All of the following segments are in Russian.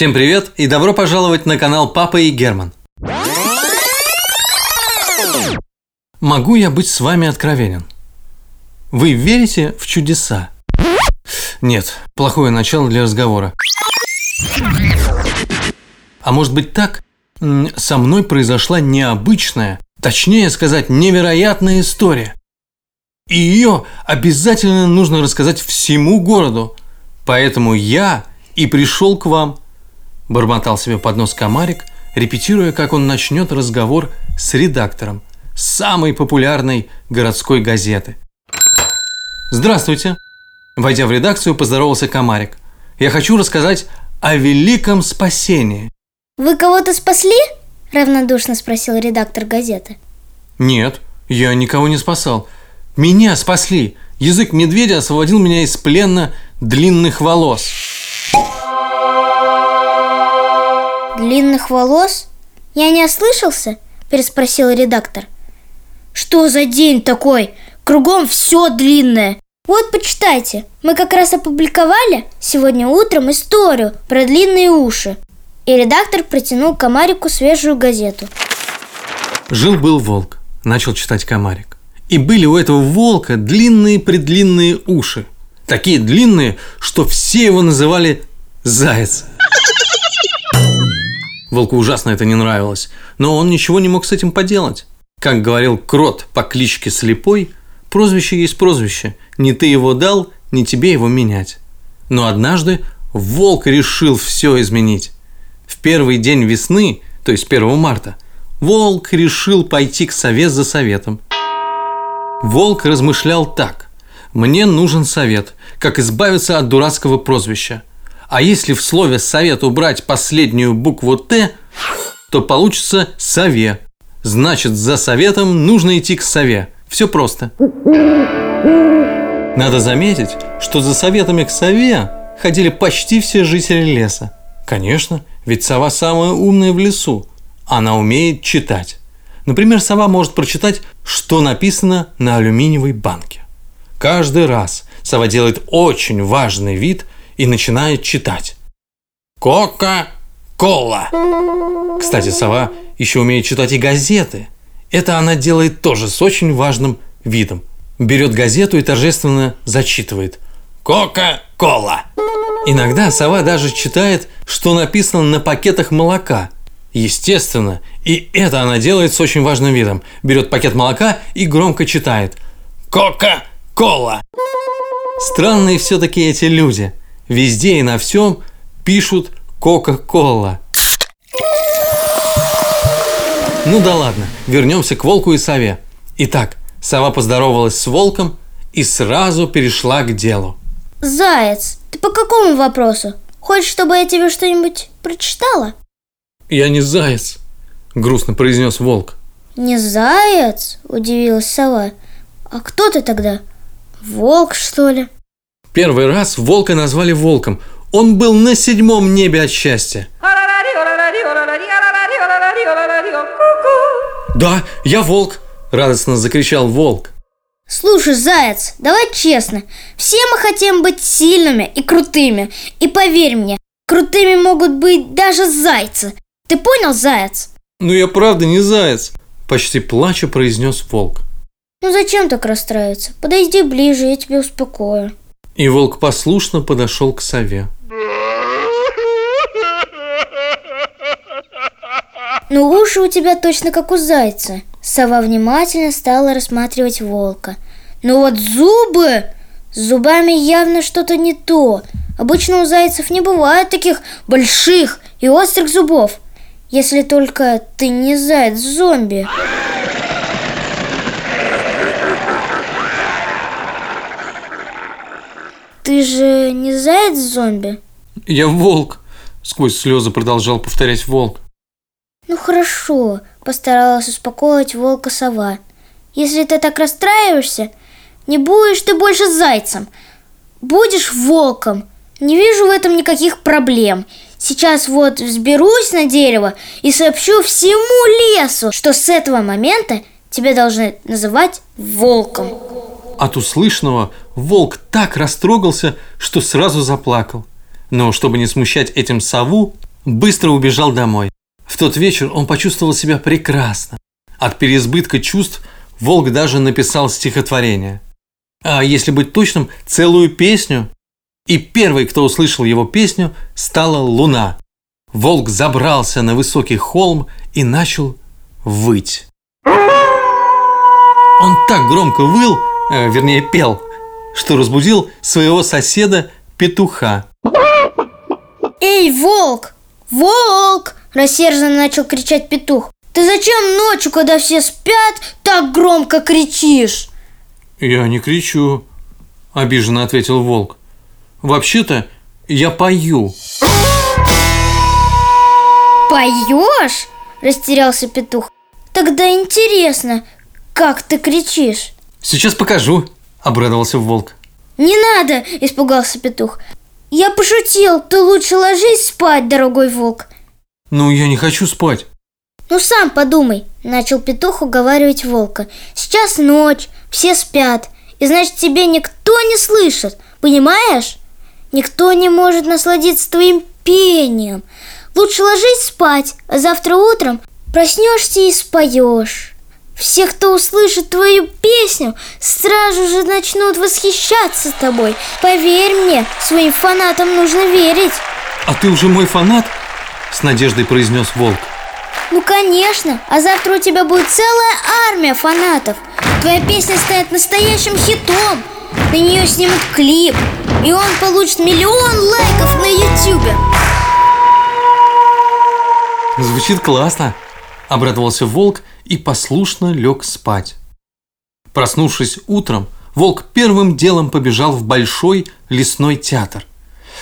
Всем привет и добро пожаловать на канал Папа и Герман. Могу я быть с вами откровенен? Вы верите в чудеса? Нет, плохое начало для разговора. А может быть так? Со мной произошла необычная, точнее сказать, невероятная история. И ее обязательно нужно рассказать всему городу. Поэтому я и пришел к вам. Бормотал себе под нос комарик, репетируя, как он начнет разговор с редактором самой популярной городской газеты. Здравствуйте. Войдя в редакцию, поздоровался комарик. Я хочу рассказать о великом спасении. Вы кого-то спасли? Равнодушно спросил редактор газеты. Нет, я никого не спасал. Меня спасли. Язык медведя освободил меня из плена длинных волос. Длинных волос? Я не ослышался? Переспросил редактор. Что за день такой? Кругом все длинное. Вот почитайте. Мы как раз опубликовали сегодня утром историю про длинные уши. И редактор протянул комарику свежую газету. Жил-был волк, начал читать комарик. И были у этого волка длинные-предлинные уши. Такие длинные, что все его называли заяц. Волку ужасно это не нравилось, но он ничего не мог с этим поделать. Как говорил крот по кличке Слепой, прозвище есть прозвище, не ты его дал, не тебе его менять. Но однажды волк решил все изменить. В первый день весны, то есть 1 марта, волк решил пойти к сове за советом. Волк размышлял так. Мне нужен совет, как избавиться от дурацкого прозвища. А если в слове «совет» убрать последнюю букву «Т», то получится «сове». Значит, за советом нужно идти к сове. Все просто. Надо заметить, что за советами к сове ходили почти все жители леса. Конечно, ведь сова самая умная в лесу. Она умеет читать. Например, сова может прочитать, что написано на алюминиевой банке. Каждый раз сова делает очень важный вид и начинает читать. Кока-кола. Кстати, сова еще умеет читать и газеты. Это она делает тоже с очень важным видом. Берет газету и торжественно зачитывает. Кока-кола. Иногда сова даже читает, что написано на пакетах молока. Естественно, и это она делает с очень важным видом. Берет пакет молока и громко читает. Кока-кола. Странные все-таки эти люди. Везде и на всем пишут Кока-кола. Ну да ладно, вернемся к волку и сове. Итак, сова поздоровалась с волком и сразу перешла к делу. Заяц, ты по какому вопросу? Хочешь, чтобы я тебе что-нибудь прочитала? «Я не заяц», – грустно произнес волк. Не заяц? Удивилась сова. А кто ты тогда? Волк, что ли? Первый раз волка назвали волком. Он был на седьмом небе от счастья. «Да, я волк!» – радостно закричал волк. Слушай, заяц, давай честно. Все мы хотим быть сильными и крутыми. И поверь мне, крутыми могут быть даже зайцы. Ты понял, заяц? «Ну я правда не заяц!» – почти плача произнес волк. Ну зачем так расстраиваться? Подойди ближе, я тебя успокою. И волк послушно подошел к сове. Ну уши у тебя точно как у зайца. Сова внимательно стала рассматривать волка. Но вот зубы... С зубами явно что-то не то. Обычно у зайцев не бывает таких больших и острых зубов. Если только ты не заяц-зомби. Ты же не заяц-зомби? «Я волк!» – сквозь слезы продолжал повторять волк. Ну хорошо, постаралась успокоить волка сова. Если ты так расстраиваешься, не будешь ты больше зайцем. Будешь волком. Не вижу в этом никаких проблем. Сейчас вот взберусь на дерево и сообщу всему лесу, что с этого момента тебя должны называть волком. От услышанного волк так растрогался, что сразу заплакал. Но чтобы не смущать этим сову, быстро убежал домой. В тот вечер он почувствовал себя прекрасно. От переизбытка чувств Волк даже написал стихотворение. А если быть точным, целую песню. И первой, кто услышал его песню, стала луна. Волк забрался на высокий холм и начал выть. Он так громко выл, э, вернее пел, что разбудил своего соседа петуха. Эй, волк! Волк! Рассерженно начал кричать петух. Ты зачем ночью, когда все спят, так громко кричишь? Я не кричу, обиженно ответил волк. Вообще-то я пою. Поешь? Растерялся петух. Тогда интересно, как ты кричишь? Сейчас покажу, обрадовался волк. Не надо, испугался петух. Я пошутил, ты лучше ложись спать, дорогой волк. Ну, я не хочу спать. Ну сам подумай, начал петух уговаривать волка. Сейчас ночь, все спят, и значит тебе никто не слышит, понимаешь? Никто не может насладиться твоим пением. Лучше ложись спать, а завтра утром проснешься и споешь. Все, кто услышит твою песню, сразу же начнут восхищаться тобой. Поверь мне, своим фанатам нужно верить. А ты уже мой фанат? С надеждой произнес волк. Ну, конечно. А завтра у тебя будет целая армия фанатов. Твоя песня станет настоящим хитом. На нее снимут клип. И он получит миллион лайков на ютюбе. Звучит классно. Обрадовался волк и послушно лег спать. Проснувшись утром, волк первым делом побежал в большой лесной театр.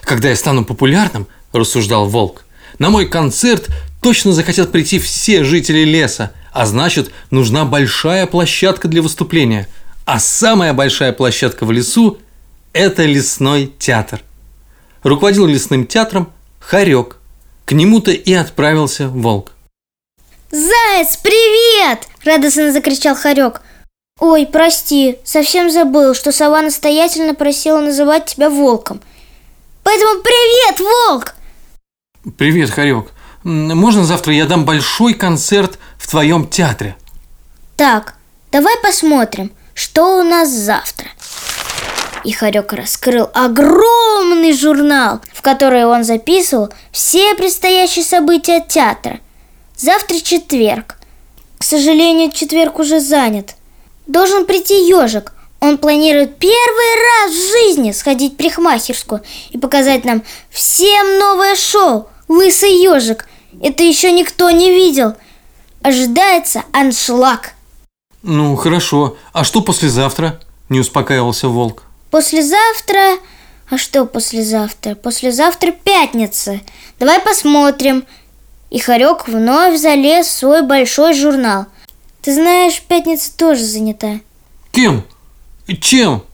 Когда я стану популярным, рассуждал волк, на мой концерт точно захотят прийти все жители леса, а значит, нужна большая площадка для выступления. А самая большая площадка в лесу – это лесной театр. Руководил лесным театром Харек. К нему-то и отправился волк. Заяц, привет! Радостно закричал Харек. Ой, прости, совсем забыл, что сова настоятельно просила называть тебя волком. Поэтому привет, волк! Привет, Харек. Можно завтра я дам большой концерт в твоем театре? Так, давай посмотрим, что у нас завтра. И Харек раскрыл огромный журнал, в который он записывал все предстоящие события театра. Завтра четверг. К сожалению, четверг уже занят. Должен прийти ежик. Он планирует первый раз в жизни сходить в парикмахерскую и показать нам всем новое шоу «Лысый ежик». Это еще никто не видел. Ожидается аншлаг. Ну, хорошо. А что послезавтра? Не успокаивался волк. Послезавтра... А что послезавтра? Послезавтра пятница. Давай посмотрим. И Харек вновь залез в свой большой журнал. Ты знаешь, пятница тоже занята. Кем? Чем?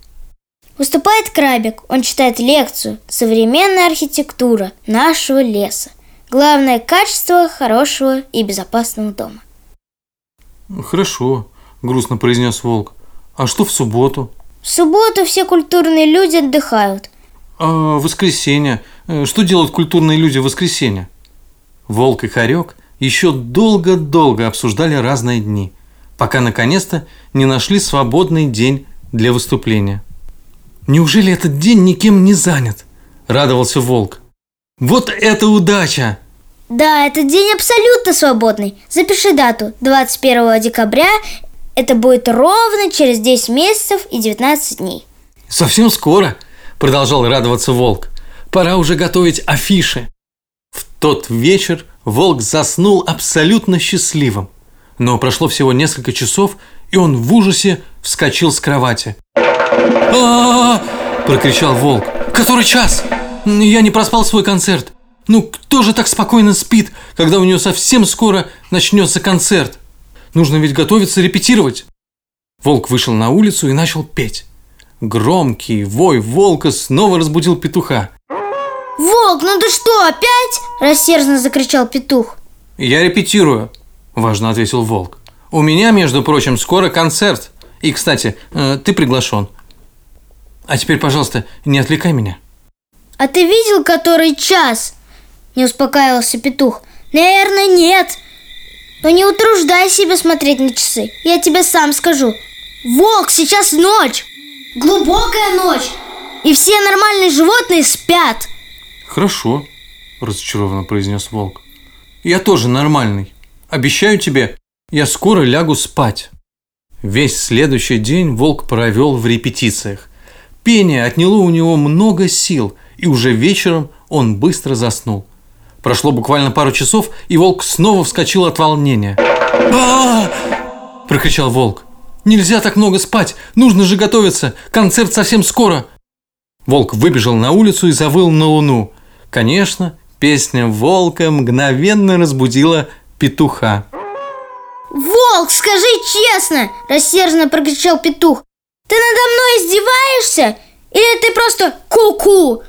Выступает Крабик. Он читает лекцию «Современная архитектура нашего леса». Главное качество хорошего и безопасного дома. Хорошо, грустно произнес волк. А что в субботу? В субботу все культурные люди отдыхают. А в воскресенье? Э, Что делают культурные люди в воскресенье? Волк и Хорек еще долго-долго обсуждали разные дни, пока наконец-то не нашли свободный день для выступления. Неужели этот день никем не занят? Радовался волк. Вот это удача! Да, этот день абсолютно свободный. Запиши дату. 21 декабря. Это будет ровно через 10 месяцев и 19 дней. Совсем скоро, продолжал радоваться волк. Пора уже готовить афиши. Тот вечер волк заснул абсолютно счастливым. Но прошло всего несколько часов, и он в ужасе вскочил с кровати. а прокричал волк. «Который час? Я не проспал свой концерт. Ну, кто же так спокойно спит, когда у него совсем скоро начнется концерт? Нужно ведь готовиться репетировать». Волк вышел на улицу и начал петь. Громкий вой волка снова разбудил петуха. Волк, ну ты что, опять? Рассерженно закричал петух. «Я репетирую», – важно ответил волк. «У меня, между прочим, скоро концерт. И, кстати, э, ты приглашен. А теперь, пожалуйста, не отвлекай меня». А ты видел, который час? Не успокаивался петух. Наверное, нет. Но не утруждай себя смотреть на часы. Я тебе сам скажу. Волк, сейчас ночь. Глубокая ночь. И все нормальные животные спят. Хорошо, разочарованно произнес волк. Я тоже нормальный. Обещаю тебе, я скоро лягу спать. Весь следующий день волк провел в репетициях. Пение отняло у него много сил, и уже вечером он быстро заснул. Прошло буквально пару часов, и волк снова вскочил от волнения. а прокричал волк. «Нельзя так много спать! Нужно же готовиться! Концерт совсем скоро!» Волк выбежал на улицу и завыл на луну. Конечно, песня волка мгновенно разбудила петуха. «Волк, скажи честно!» – рассерженно прокричал петух. «Ты надо мной издеваешься? Или ты просто ку-ку?»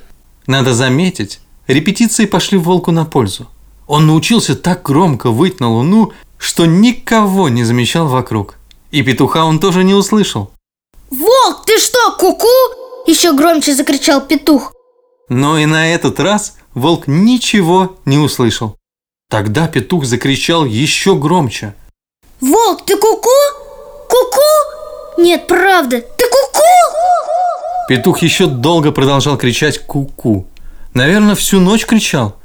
Надо заметить, репетиции пошли волку на пользу. Он научился так громко выть на луну, что никого не замечал вокруг. И петуха он тоже не услышал. «Волк, ты что, куку?» -ку? Еще громче закричал петух. Но и на этот раз волк ничего не услышал. Тогда петух закричал еще громче. «Волк, ты куку? Куку? Нет, правда, ты куку?» Петух еще долго продолжал кричать «ку-ку». Наверное, всю ночь кричал.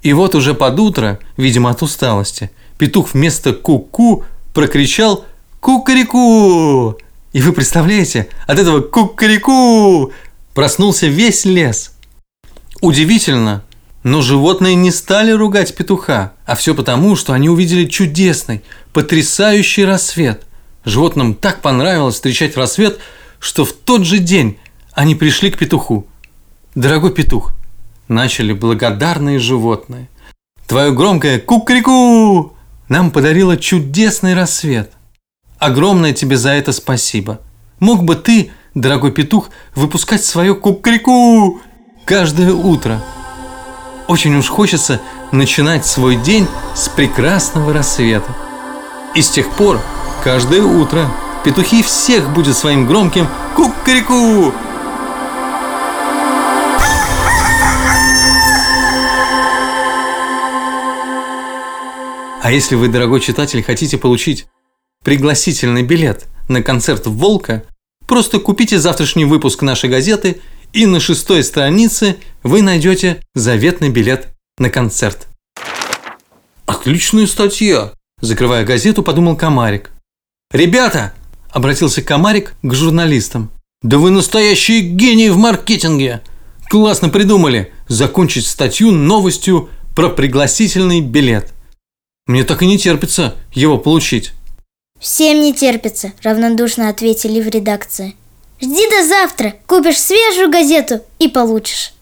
И вот уже под утро, видимо от усталости, петух вместо «ку-ку» прокричал «кукареку». И вы представляете, от этого «кукареку» проснулся весь лес. Удивительно, но животные не стали ругать петуха, а все потому, что они увидели чудесный, потрясающий рассвет. Животным так понравилось встречать рассвет, что в тот же день они пришли к петуху. «Дорогой петух», – начали благодарные животные, – «твое громкое кукрику нам подарило чудесный рассвет. Огромное тебе за это спасибо. Мог бы ты, дорогой петух, выпускать свое кукрику каждое утро?» Очень уж хочется начинать свой день с прекрасного рассвета. И с тех пор, каждое утро, петухи всех будет своим громким кукареку. А если вы, дорогой читатель, хотите получить пригласительный билет на концерт «Волка», просто купите завтрашний выпуск нашей газеты – и на шестой странице вы найдете заветный билет на концерт. Отличная статья, закрывая газету, подумал Комарик. Ребята, обратился Комарик к журналистам. Да вы настоящие гении в маркетинге. Классно придумали закончить статью новостью про пригласительный билет. Мне так и не терпится его получить. Всем не терпится, равнодушно ответили в редакции. Жди до завтра, купишь свежую газету и получишь.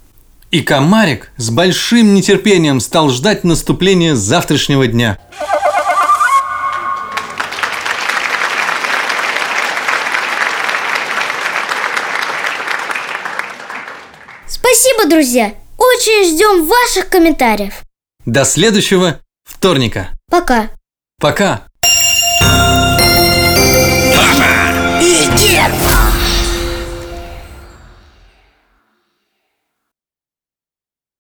И комарик с большим нетерпением стал ждать наступления завтрашнего дня. Спасибо, друзья! Очень ждем ваших комментариев. До следующего вторника. Пока. Пока.